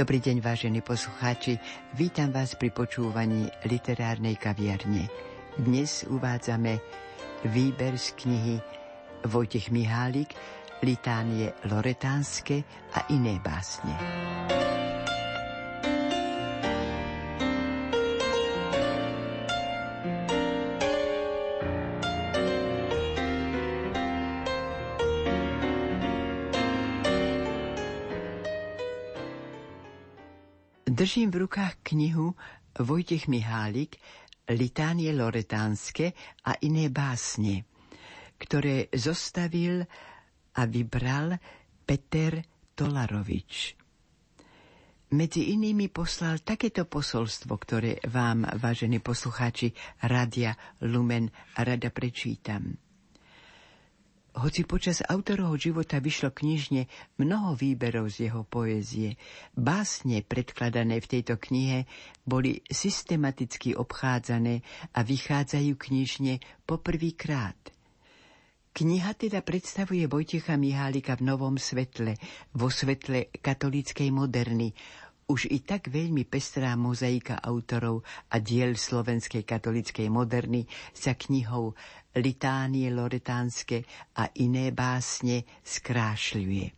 Dobrý deň, vážení poslucháči. Vítam vás pri počúvaní literárnej kaviarne. Dnes uvádzame výber z knihy Vojtech Mihálik, Litánie Loretánske a iné básne. Držím v rukách knihu Vojtech Mihálik Litánie loretánske a iné básne, ktoré zostavil a vybral Peter Tolarovič. Medzi inými poslal takéto posolstvo, ktoré vám, vážení poslucháči, Radia Lumen rada prečítam. Hoci počas autorovho života vyšlo knižne mnoho výberov z jeho poézie, básne predkladané v tejto knihe boli systematicky obchádzané a vychádzajú knižne poprvýkrát. Kniha teda predstavuje Vojtecha Mihálika v novom svetle, vo svetle katolíckej moderny, už i tak veľmi pestrá mozaika autorov a diel slovenskej katolickej moderny sa knihou Litánie loretánske a iné básne skrášľuje.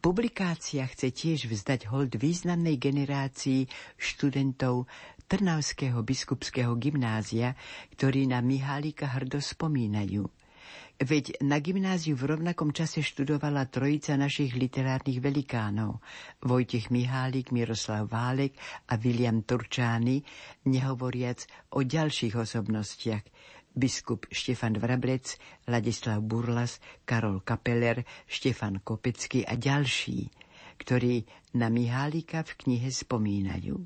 Publikácia chce tiež vzdať hold významnej generácii študentov Trnavského biskupského gymnázia, ktorí na Mihálika hrdo spomínajú – Veď na gymnáziu v rovnakom čase študovala trojica našich literárnych velikánov. Vojtech Mihálik, Miroslav Válek a William Turčány, nehovoriac o ďalších osobnostiach. Biskup Štefan Vrablec, Ladislav Burlas, Karol Kapeler, Štefan Kopecký a ďalší, ktorí na Mihálika v knihe spomínajú.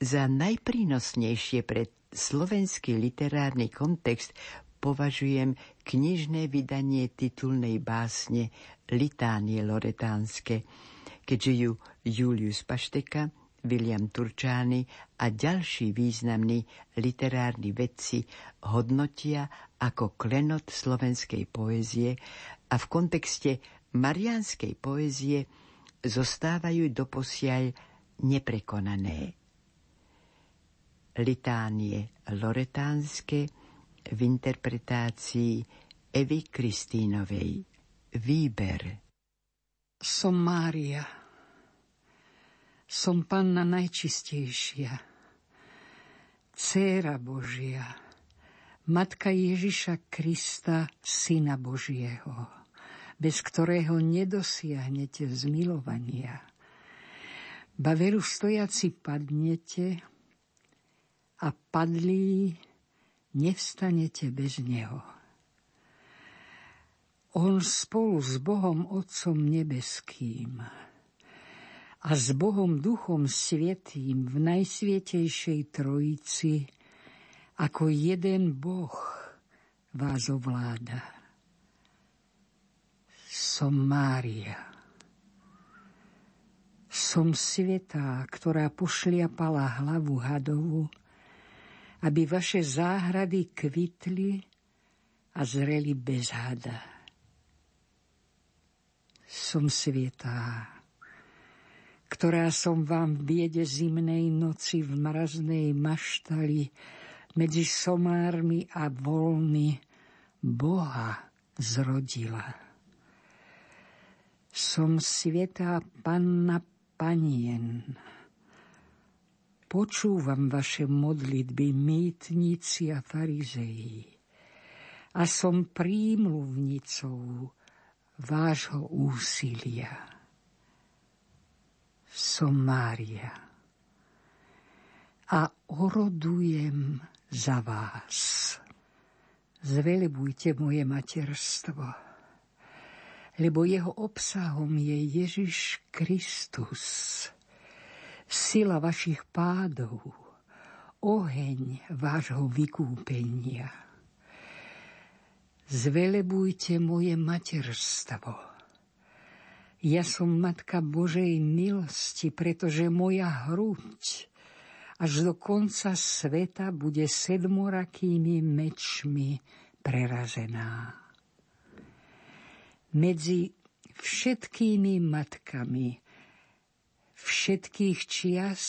Za najprínosnejšie pre slovenský literárny kontext považujem knižné vydanie titulnej básne Litánie loretánske, keďže ju Julius Pašteka, William Turčány a ďalší významní literárni vedci hodnotia ako klenot slovenskej poézie a v kontexte marianskej poézie zostávajú doposiaľ neprekonané. Litánie loretánske v interpretácii Evy Kristínovej. Výber Som Mária. Som panna najčistejšia. Céra Božia. Matka Ježiša Krista, Syna Božieho, bez ktorého nedosiahnete zmilovania. Baveru stojaci padnete a padlí nevstanete bez Neho. On spolu s Bohom Otcom Nebeským a s Bohom Duchom Svetým v Najsvietejšej Trojici ako jeden Boh vás ovláda. Som Mária. Som svetá, ktorá pošliapala hlavu hadovu aby vaše záhrady kvitli a zreli bez hada. Som svietá, ktorá som vám v biede zimnej noci v mraznej maštali medzi somármi a voľmi Boha zrodila. Som svietá panna panien, Počúvam vaše modlitby, mýtnici a farizeji. A som prímluvnicou vášho úsilia. Som Mária. A orodujem za vás. Zvelebujte moje materstvo, lebo jeho obsahom je Ježiš Kristus sila vašich pádov, oheň vášho vykúpenia. Zvelebujte moje materstvo. Ja som matka Božej milosti, pretože moja hruď až do konca sveta bude sedmorakými mečmi prerazená. Medzi všetkými matkami všetkých čias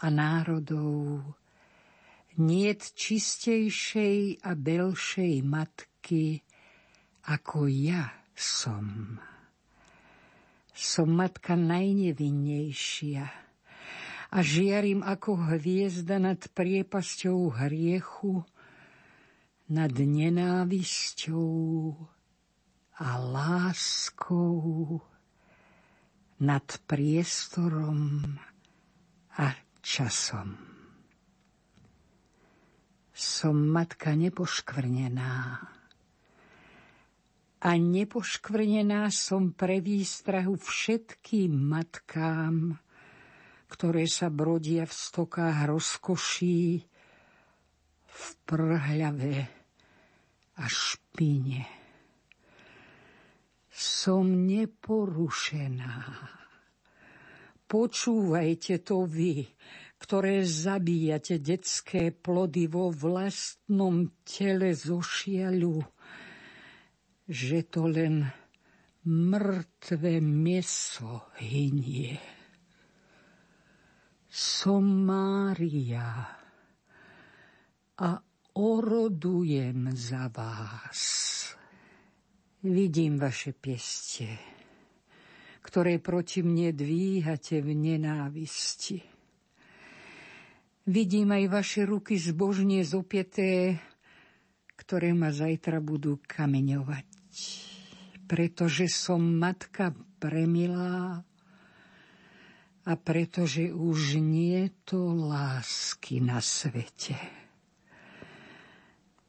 a národov. Niet čistejšej a belšej matky, ako ja som. Som matka najnevinnejšia a žiarím ako hviezda nad priepasťou hriechu, nad nenávisťou a láskou, nad priestorom a časom. Som matka nepoškvrnená, a nepoškvrnená som pre výstrahu všetkým matkám, ktoré sa brodia v stokách rozkoší, v prhľave a špine. Som neporušená. Počúvajte to vy, ktoré zabíjate detské plody vo vlastnom tele zo šiaľu že to len mŕtve meso hynie. Som Mária a orodujem za vás. Vidím vaše pieste, ktoré proti mne dvíhate v nenávisti. Vidím aj vaše ruky zbožne zopieté, ktoré ma zajtra budú kameňovať pretože som matka premilá a pretože už nie to lásky na svete.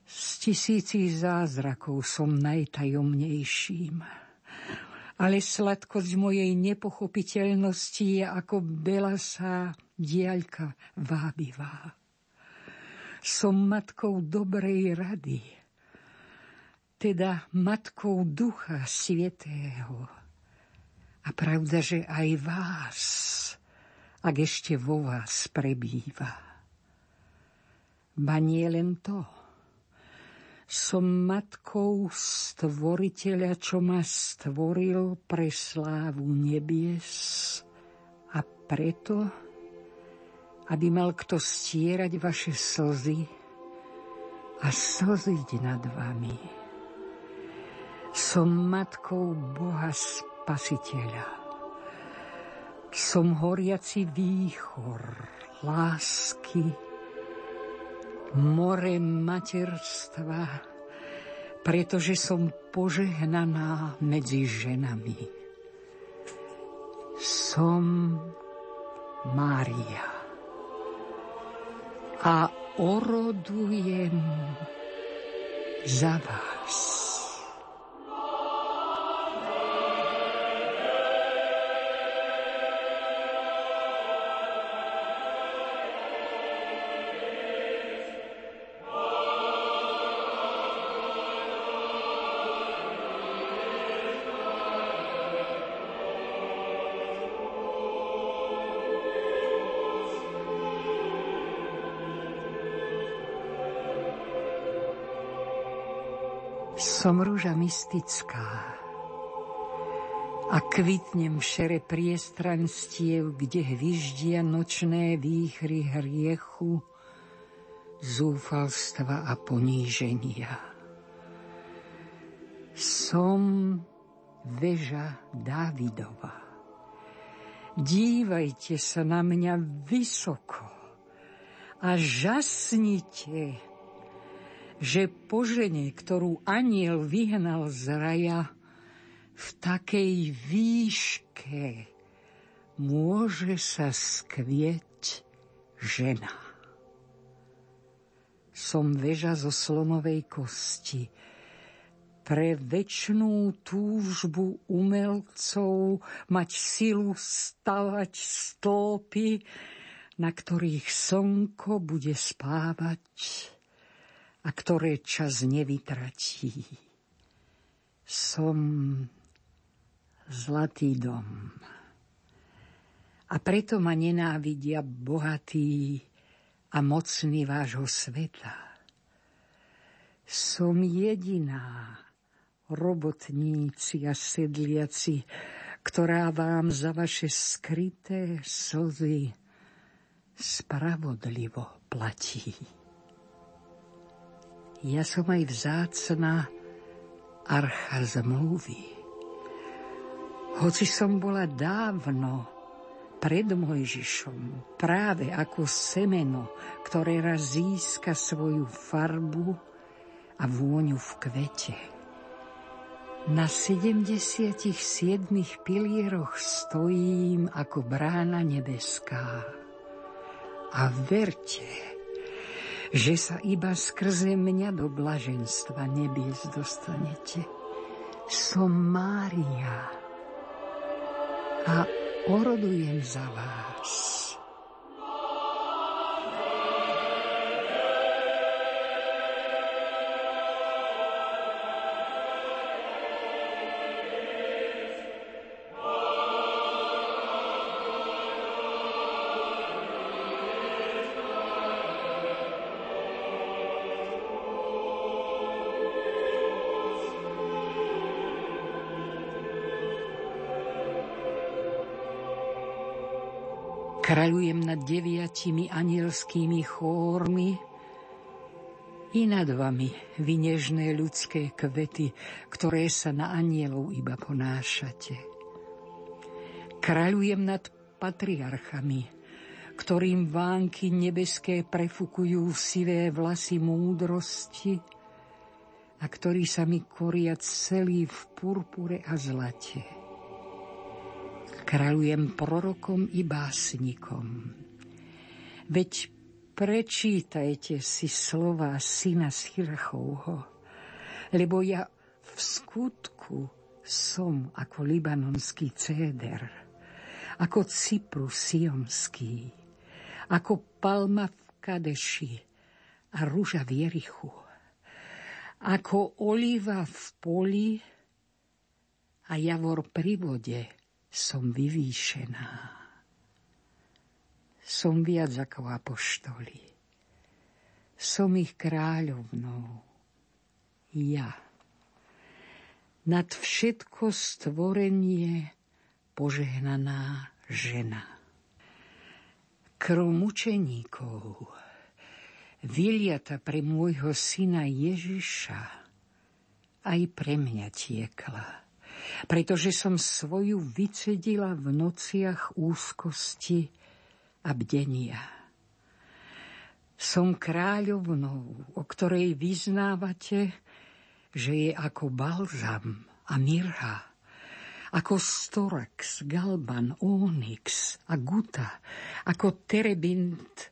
Z tisící zázrakov som najtajomnejším, ale sladkosť mojej nepochopiteľnosti je ako belasá diaľka vábivá. Som matkou dobrej rady, teda matkou Ducha Svetého. A pravda, že aj vás, ak ešte vo vás prebýva. Ba nie len to. Som matkou stvoriteľa, čo ma stvoril pre slávu nebies a preto, aby mal kto stierať vaše slzy a slziť nad vami som matkou Boha Spasiteľa. Som horiaci výchor lásky, more materstva, pretože som požehnaná medzi ženami. Som Mária a orodujem za vás. Som rúža mystická a kvitnem šere priestranstiev, kde hvyždia nočné výchry hriechu, zúfalstva a poníženia. Som veža Dávidova. Dívajte sa na mňa vysoko a žasnite, že po žene, ktorú aniel vyhnal z raja, v takej výške môže sa skvieť žena. Som veža zo slonovej kosti, pre väčšnú túžbu umelcov mať silu stavať stĺpy, na ktorých slnko bude spávať a ktoré čas nevytratí. Som zlatý dom. A preto ma nenávidia bohatí a mocní vášho sveta. Som jediná, robotníci a sedliaci, ktorá vám za vaše skryté slzy spravodlivo platí. Ja som aj vzácna archa zmluvy. Hoci som bola dávno pred Mojžišom, práve ako semeno, ktoré raz získa svoju farbu a vôňu v kvete. Na 77 pilieroch stojím ako brána nebeská. A verte, že sa iba skrze mňa do blaženstva nebies dostanete. Som Mária a orodujem za vás. Kraľujem nad deviatimi anielskými chórmi i nad vami, vy nežné ľudské kvety, ktoré sa na anielov iba ponášate. Kraľujem nad patriarchami, ktorým vánky nebeské prefukujú sivé vlasy múdrosti a ktorí sa mi koria celý v purpure a zlate kráľujem prorokom i básnikom. Veď prečítajte si slova syna Sirachovho, lebo ja v skutku som ako libanonský céder, ako Cyprus sionský, ako palma v Kadeši a rúža v Jerichu, ako oliva v poli a javor pri vode, som vyvýšená. Som viac ako apoštoli. Som ich kráľovnou. Ja. Nad všetko stvorenie požehnaná žena. Krv mučeníkov, vyliata pre môjho syna Ježiša, aj pre mňa tiekla pretože som svoju vycedila v nociach úzkosti a bdenia. Som kráľovnou, o ktorej vyznávate, že je ako balzam a mirha, ako storax, galban, onyx a guta, ako terebint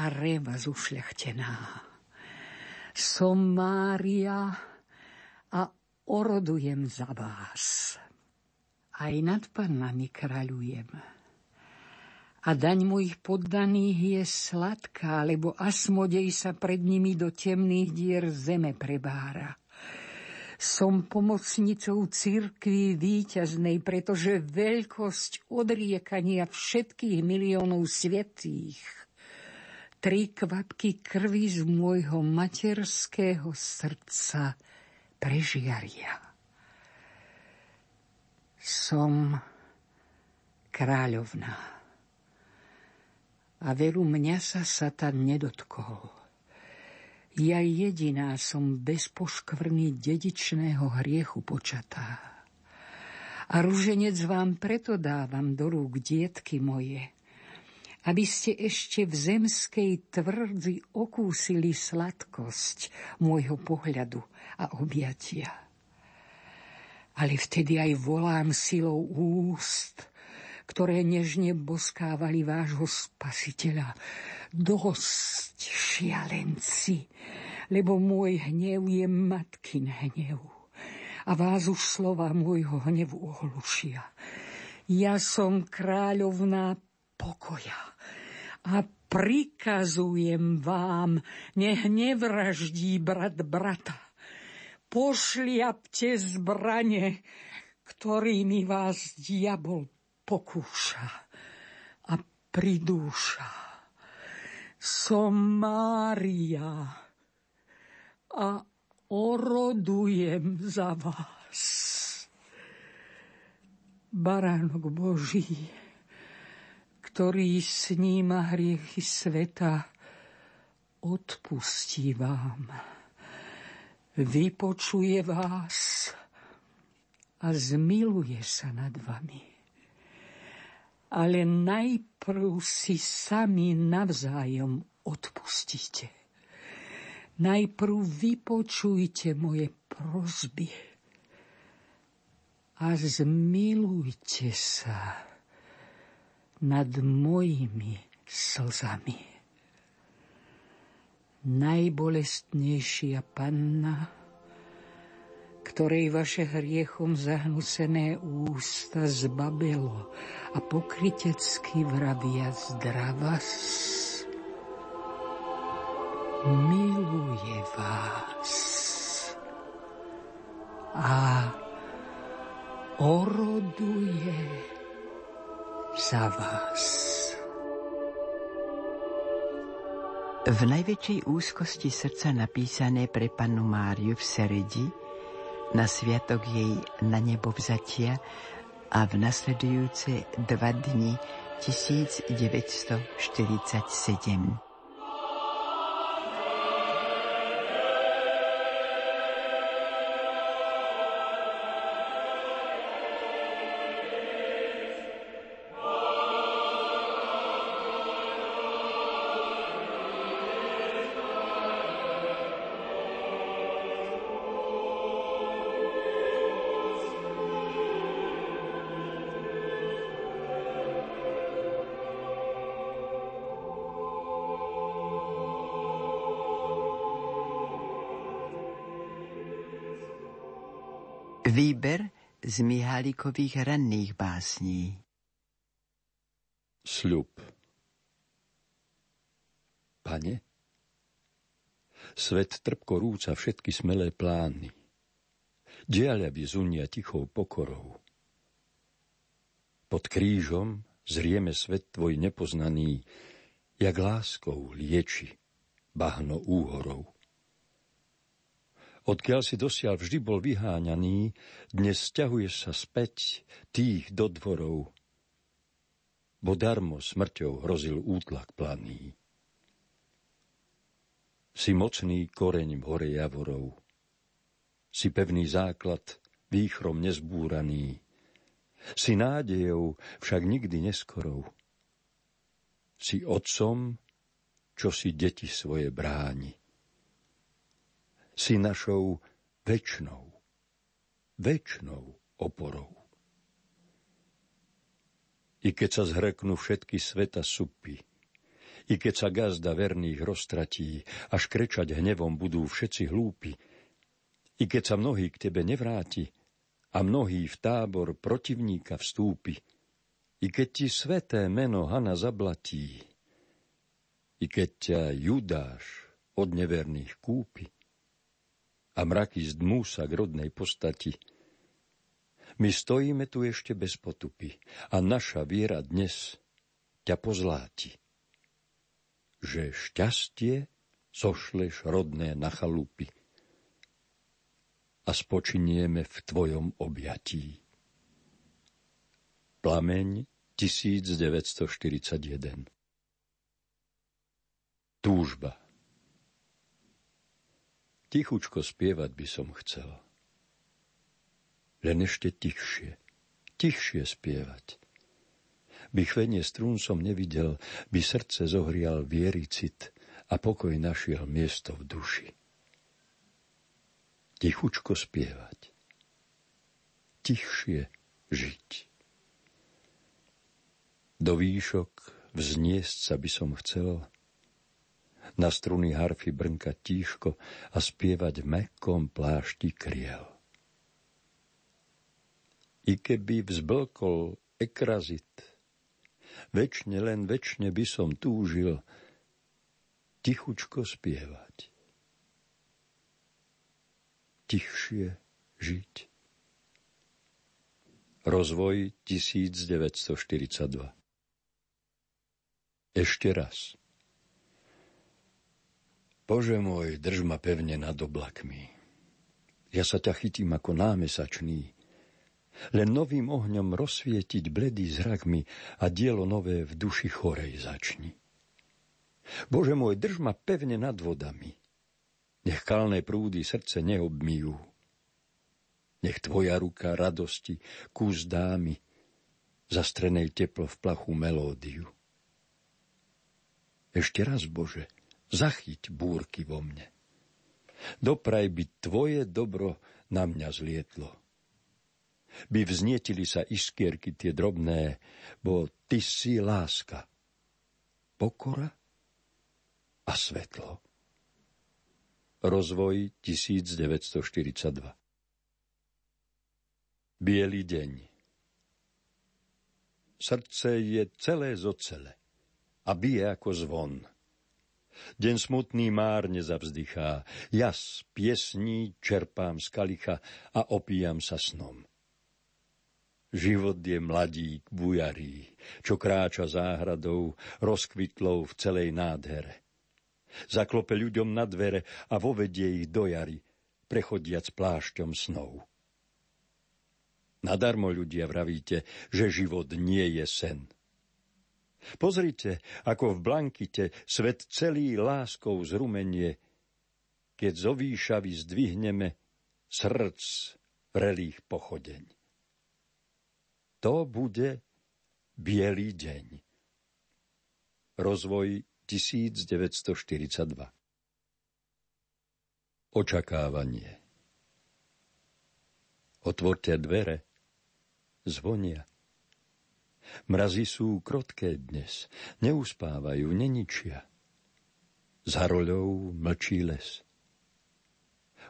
a reva zušľachtená. Som Mária orodujem za vás. Aj nad pannami kráľujem. A daň mojich poddaných je sladká, lebo Asmodej sa pred nimi do temných dier zeme prebára. Som pomocnicou cirkvi víťaznej, pretože veľkosť odriekania všetkých miliónov svetých tri kvapky krvi z môjho materského srdca prežiaria. Som kráľovná a veru mňa sa Satan nedotkol. Ja jediná som bez poškvrny dedičného hriechu počatá. A rúženec vám preto dávam do rúk, dietky moje – aby ste ešte v zemskej tvrdzi okúsili sladkosť môjho pohľadu a objatia. Ale vtedy aj volám silou úst, ktoré nežne boskávali vášho spasiteľa. Dosť, šialenci, lebo môj hnev je matkin hnev a vás už slova môjho hnevu ohlušia. Ja som kráľovná pokoja. A prikazujem vám, nech nevraždí brat brata. Pošliapte zbrane, ktorými vás diabol pokúša a pridúša. Som Mária a orodujem za vás. baránok Boží, ktorý sníma hriechy sveta, odpustí vám, vypočuje vás a zmiluje sa nad vami. Ale najprv si sami navzájom odpustíte. Najprv vypočujte moje prozby a zmilujte sa nad mojimi slzami. Najbolestnejšia panna, ktorej vaše hriechom zahnusené ústa zbabelo a pokrytecky vravia zdravas, miluje vás a oroduje za vás. V najväčšej úzkosti srdca napísané pre pannu Máriu v Seredi na sviatok jej na nebo vzatia a v nasledujúce dva dni 1947. Výber z Mihálikových ranných básní. Sľub Pane, svet trpko rúca všetky smelé plány. Diaľa by zunia tichou pokorou. Pod krížom zrieme svet tvoj nepoznaný, jak láskou lieči bahno úhorov. Odkiaľ si dosiaľ vždy bol vyháňaný, dnes stiahuješ sa späť tých do dvorov, bo darmo smrťou hrozil útlak planý. Si mocný koreň v hore javorov, si pevný základ výchrom nezbúraný, si nádejou, však nikdy neskorou. Si otcom, čo si deti svoje bráni si našou väčšnou, väčšnou oporou. I keď sa zhreknú všetky sveta supy, i keď sa gazda verných roztratí, až krečať hnevom budú všetci hlúpi, i keď sa mnohí k tebe nevráti a mnohí v tábor protivníka vstúpi, i keď ti sveté meno Hana zablatí, i keď ťa Judáš od neverných kúpi, a mraky zdmú sa k rodnej postati. My stojíme tu ešte bez potupy a naša viera dnes ťa pozláti. Že šťastie sošleš rodné na chalupy a spočinieme v tvojom objatí. Plameň 1941 Túžba Tichučko spievať by som chcel. Len ešte tichšie, tichšie spievať. By chvenie strún som nevidel, by srdce zohrial viericit a pokoj našiel miesto v duši. Tichučko spievať. Tichšie žiť. Do výšok vzniesť sa by som chcel, na struny harfy brnkať tíško a spievať v mekkom plášti kriel. I keby vzblkol ekrazit, večne len večne by som túžil tichučko spievať. Tichšie žiť. Rozvoj 1942 Ešte raz. Bože môj, drž ma pevne nad oblakmi. Ja sa ťa chytím ako námesačný Len novým ohňom rozsvietiť bledý zrak mi a dielo nové v duši chorej začni. Bože môj, drž ma pevne nad vodami. Nech kalné prúdy srdce neobmýjú. Nech tvoja ruka radosti kus dámy, zastrenej teplo v plachu melódiu. Ešte raz, Bože, zachyť búrky vo mne. Dopraj by tvoje dobro na mňa zlietlo. By vznietili sa iskierky tie drobné, bo ty si láska, pokora a svetlo. Rozvoj 1942 Bielý deň Srdce je celé z ocele a bije ako zvon. Deň smutný márne zavzdychá, jas piesní čerpám z kalicha a opíjam sa snom. Život je mladík bujarý, čo kráča záhradou, rozkvitlou v celej nádhere. Zaklope ľuďom na dvere a vovedie ich do jary, prechodiac plášťom snov. Nadarmo ľudia vravíte, že život nie je sen. Pozrite, ako v blankite svet celý láskou zrumenie, keď zo výšavy zdvihneme srdc vrelých pochodeň. To bude bielý deň. Rozvoj 1942 Očakávanie Otvorte dvere, zvonia. Mrazy sú krotké dnes, neuspávajú, neničia. Za roľou mlčí les.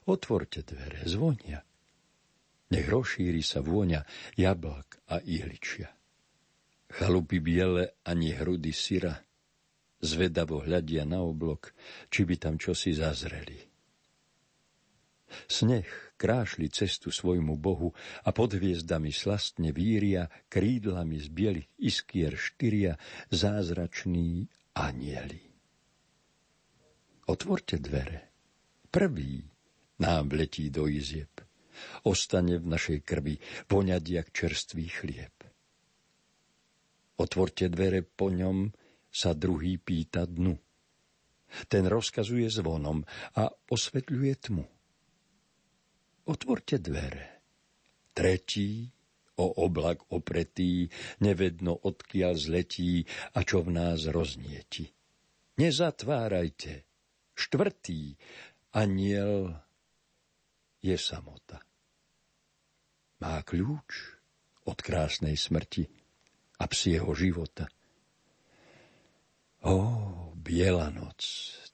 Otvorte dvere, zvonia. Nech rozšíri sa vôňa jablak a ihličia. Chalupy biele ani hrudy syra, zvedavo hľadia na oblok, či by tam čosi zazreli. Sneh krášli cestu svojmu Bohu a pod hviezdami slastne víria, krídlami z bielých iskier štyria zázrační anieli. Otvorte dvere. Prvý nám letí do izieb. Ostane v našej krvi poňať jak čerstvý chlieb. Otvorte dvere po ňom, sa druhý pýta dnu. Ten rozkazuje zvonom a osvetľuje tmu. Otvorte dvere. Tretí, o oblak opretý, nevedno odkiaľ zletí a čo v nás roznieti. Nezatvárajte. Štvrtý, aniel je samota. Má kľúč od krásnej smrti a psieho života. Ó, biela noc,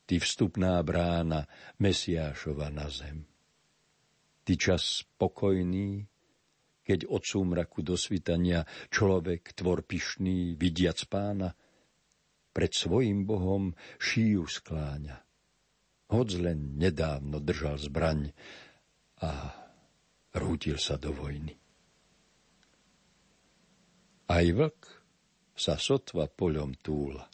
ty vstupná brána Mesiášova na zem. Ty čas spokojný, keď od súmraku do svitania človek tvor pyšný, vidiac pána, pred svojim Bohom šíju skláňa. Hoď len nedávno držal zbraň a rútil sa do vojny. Aj vlk sa sotva poľom túla.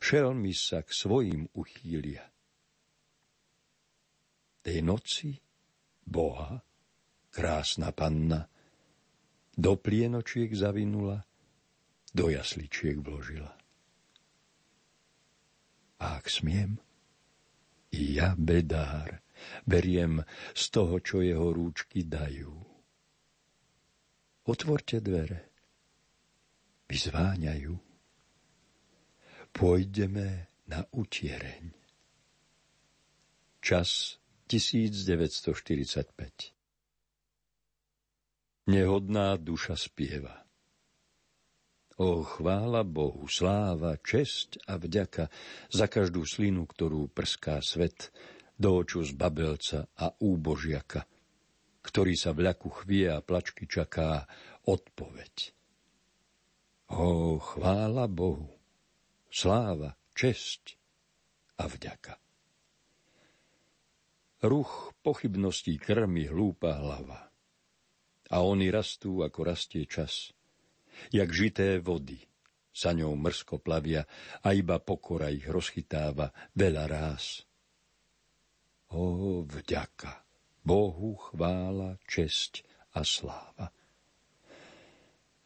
Šelmy sa k svojim uchýlia. Tej noci Boha, krásna panna, do plienočiek zavinula, do jasličiek vložila. A ak smiem, ja, bedár, beriem z toho, čo jeho rúčky dajú. Otvorte dvere, vyzváňajú. Pôjdeme na utiereň. Čas 1945 Nehodná duša spieva. O chvála Bohu, sláva, česť a vďaka za každú slinu, ktorú prská svet do oču z babelca a úbožiaka, ktorý sa v ľaku chvie a plačky čaká odpoveď. O chvála Bohu, sláva, česť a vďaka. Ruch pochybností krmi hlúpa hlava. A oni rastú, ako rastie čas. Jak žité vody sa ňou mrsko plavia a iba pokora ich rozchytáva veľa ráz. O vďaka, Bohu chvála, česť a sláva.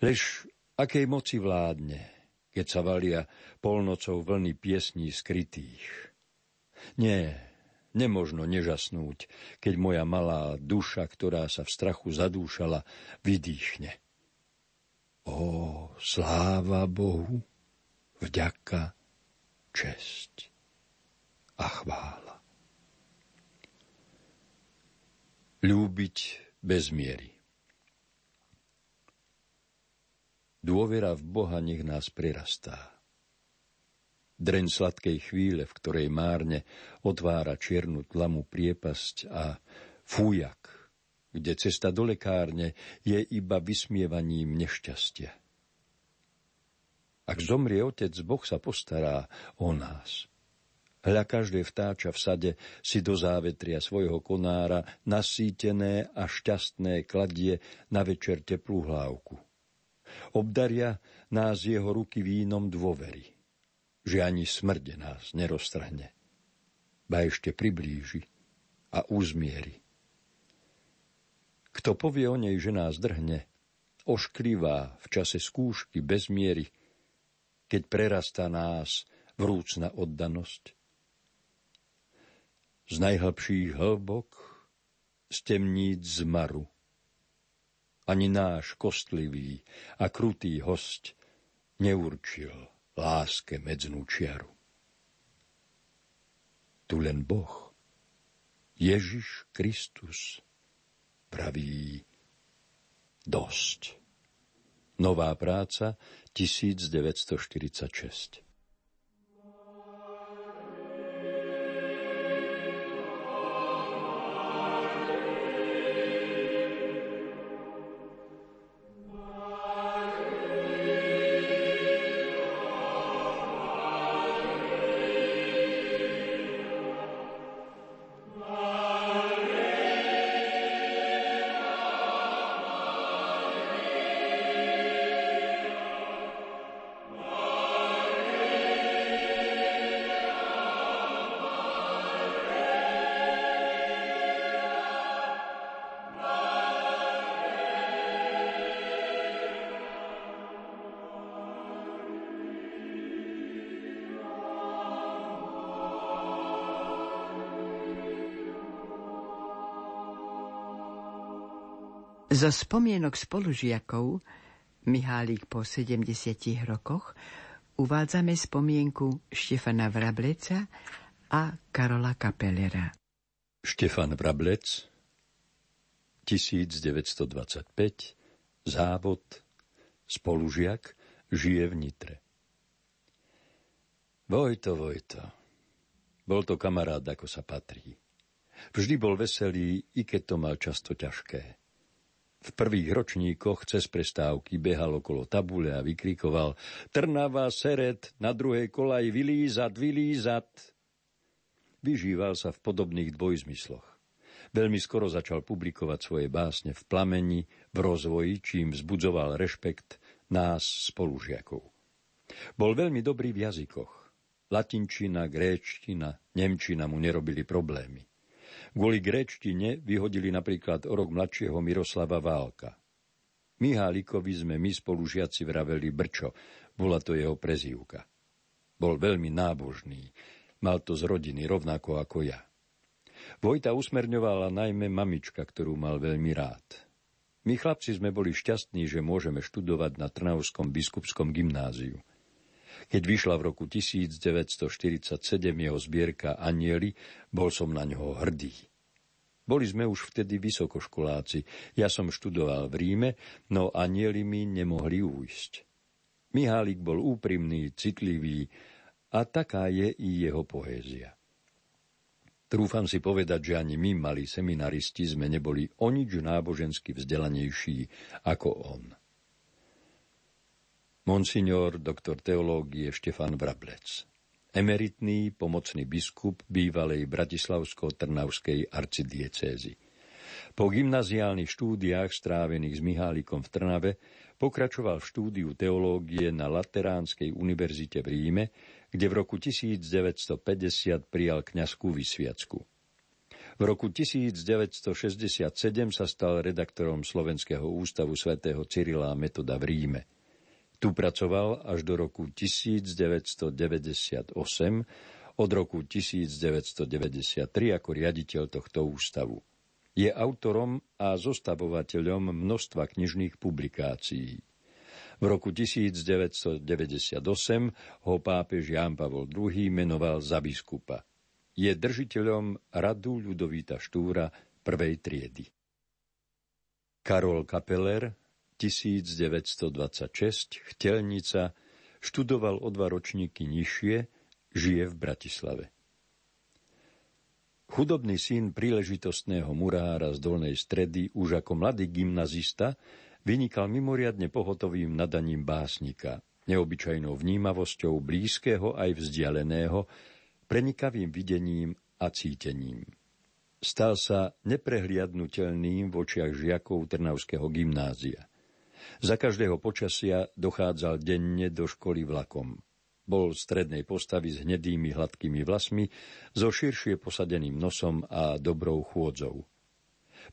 Lež akej moci vládne, keď sa valia polnocou vlny piesní skrytých. Nie, nemožno nežasnúť, keď moja malá duša, ktorá sa v strachu zadúšala, vydýchne. Ó, sláva Bohu, vďaka, česť a chvála. Ľúbiť bez miery. Dôvera v Boha nech nás prirastá. Dreň sladkej chvíle, v ktorej márne otvára čiernu tlamu priepasť a fújak, kde cesta do lekárne je iba vysmievaním nešťastia. Ak zomrie otec, Boh sa postará o nás. Hľa každé vtáča v sade si do závetria svojho konára nasýtené a šťastné kladie na večer teplú hlávku. Obdaria nás jeho ruky vínom dôvery že ani smrde nás neroztrhne, ba ešte priblíži a uzmieri. Kto povie o nej, že nás drhne, ošklivá v čase skúšky bez miery, keď prerastá nás vrúcna oddanosť. Z najhlbších hlbok, z temníc zmaru, ani náš kostlivý a krutý host neurčil láske medznú čiaru. Tu len Boh, Ježiš Kristus, praví dosť. Nová práca 1946 Zo spomienok spolužiakov Mihálik po 70 rokoch uvádzame spomienku Štefana Vrableca a Karola Kapelera. Štefan Vrablec 1925 Závod Spolužiak žije v Nitre. Vojto, Vojto. Bol to kamarát, ako sa patrí. Vždy bol veselý, i keď to mal často ťažké. V prvých ročníkoch cez prestávky behal okolo tabule a vykrikoval Trnava, Seret, na druhej kolaj vylízat, vylízat. Vyžíval sa v podobných dvojzmysloch. Veľmi skoro začal publikovať svoje básne v plameni, v rozvoji, čím vzbudzoval rešpekt nás spolužiakov. Bol veľmi dobrý v jazykoch. Latinčina, gréčtina, nemčina mu nerobili problémy. Kvôli gréčtine vyhodili napríklad o rok mladšieho Miroslava Válka. Mihálikovi sme my spolužiaci vraveli Brčo, bola to jeho prezývka. Bol veľmi nábožný, mal to z rodiny rovnako ako ja. Vojta usmerňovala najmä mamička, ktorú mal veľmi rád. My chlapci sme boli šťastní, že môžeme študovať na Trnavskom biskupskom gymnáziu. Keď vyšla v roku 1947 jeho zbierka Anieli, bol som na ňoho hrdý. Boli sme už vtedy vysokoškoláci. Ja som študoval v Ríme, no anieli mi nemohli újsť. Mihálik bol úprimný, citlivý a taká je i jeho poézia. Trúfam si povedať, že ani my, malí seminaristi, sme neboli o nič nábožensky vzdelanejší ako on. Monsignor doktor teológie Štefan Vrablec emeritný pomocný biskup bývalej Bratislavsko-Trnavskej arcidiecézy. Po gymnaziálnych štúdiách strávených s Mihálikom v Trnave pokračoval v štúdiu teológie na Lateránskej univerzite v Ríme, kde v roku 1950 prijal kňazskú vysviacku. V roku 1967 sa stal redaktorom Slovenského ústavu svätého Cyrila Metoda v Ríme. Tu pracoval až do roku 1998, od roku 1993 ako riaditeľ tohto ústavu. Je autorom a zostavovateľom množstva knižných publikácií. V roku 1998 ho pápež Ján Pavol II menoval za biskupa. Je držiteľom radu Ľudovíta Štúra prvej triedy. Karol Kapeler, 1926, chtelnica, študoval o dva ročníky nižšie, žije v Bratislave. Chudobný syn príležitostného murára z Dolnej stredy už ako mladý gymnazista vynikal mimoriadne pohotovým nadaním básnika, neobyčajnou vnímavosťou blízkeho aj vzdialeného, prenikavým videním a cítením. Stal sa neprehliadnutelným v očiach žiakov Trnavského gymnázia. Za každého počasia dochádzal denne do školy vlakom. Bol strednej postavy s hnedými hladkými vlasmi, so širšie posadeným nosom a dobrou chôdzou.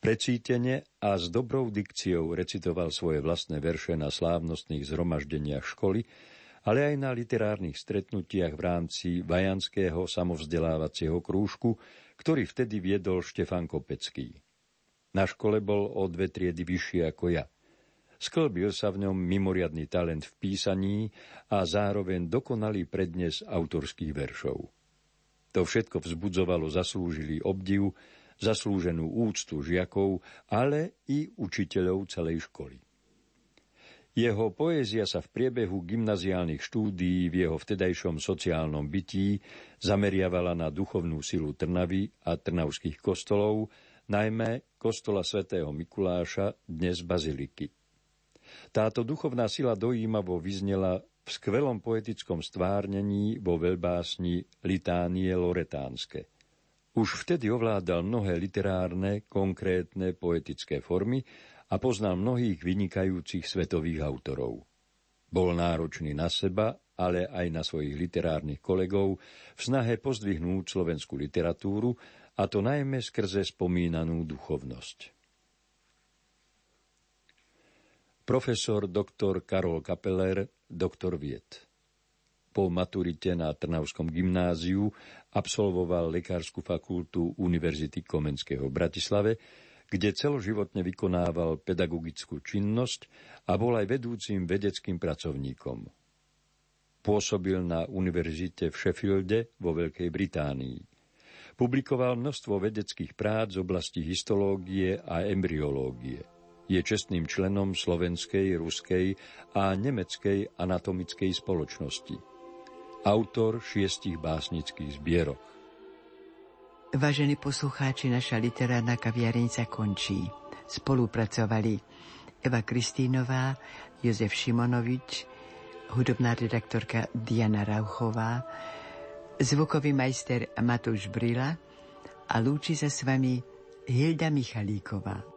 Precítene a s dobrou dikciou recitoval svoje vlastné verše na slávnostných zhromaždeniach školy, ale aj na literárnych stretnutiach v rámci Vajanského samovzdelávacieho krúžku, ktorý vtedy viedol Štefan Kopecký. Na škole bol o dve triedy vyššie ako ja. Sklbil sa v ňom mimoriadný talent v písaní a zároveň dokonalý prednes autorských veršov. To všetko vzbudzovalo zaslúžilý obdiv zaslúženú úctu žiakov, ale i učiteľov celej školy. Jeho poézia sa v priebehu gymnaziálnych štúdií v jeho vtedajšom sociálnom bytí zameriavala na duchovnú silu Trnavy a trnavských kostolov, najmä kostola svätého Mikuláša, dnes Baziliky. Táto duchovná sila dojímavo vyznela v skvelom poetickom stvárnení vo veľbásni Litánie Loretánske – už vtedy ovládal mnohé literárne, konkrétne poetické formy a poznal mnohých vynikajúcich svetových autorov. Bol náročný na seba, ale aj na svojich literárnych kolegov v snahe pozdvihnúť slovenskú literatúru, a to najmä skrze spomínanú duchovnosť. Profesor dr. Karol Kapeler, doktor vied. Po maturite na Trnavskom gymnáziu absolvoval Lekárskú fakultu Univerzity Komenského v Bratislave, kde celoživotne vykonával pedagogickú činnosť a bol aj vedúcim vedeckým pracovníkom. Pôsobil na univerzite v Sheffielde vo Veľkej Británii. Publikoval množstvo vedeckých prác z oblasti histológie a embryológie. Je čestným členom slovenskej, ruskej a nemeckej anatomickej spoločnosti autor šiestich básnických zbierok. Vážení poslucháči, naša literárna kaviareň končí. Spolupracovali Eva Kristínová, Jozef Šimonovič, hudobná redaktorka Diana Rauchová, zvukový majster Matúš Brila a lúči sa s vami Hilda Michalíková.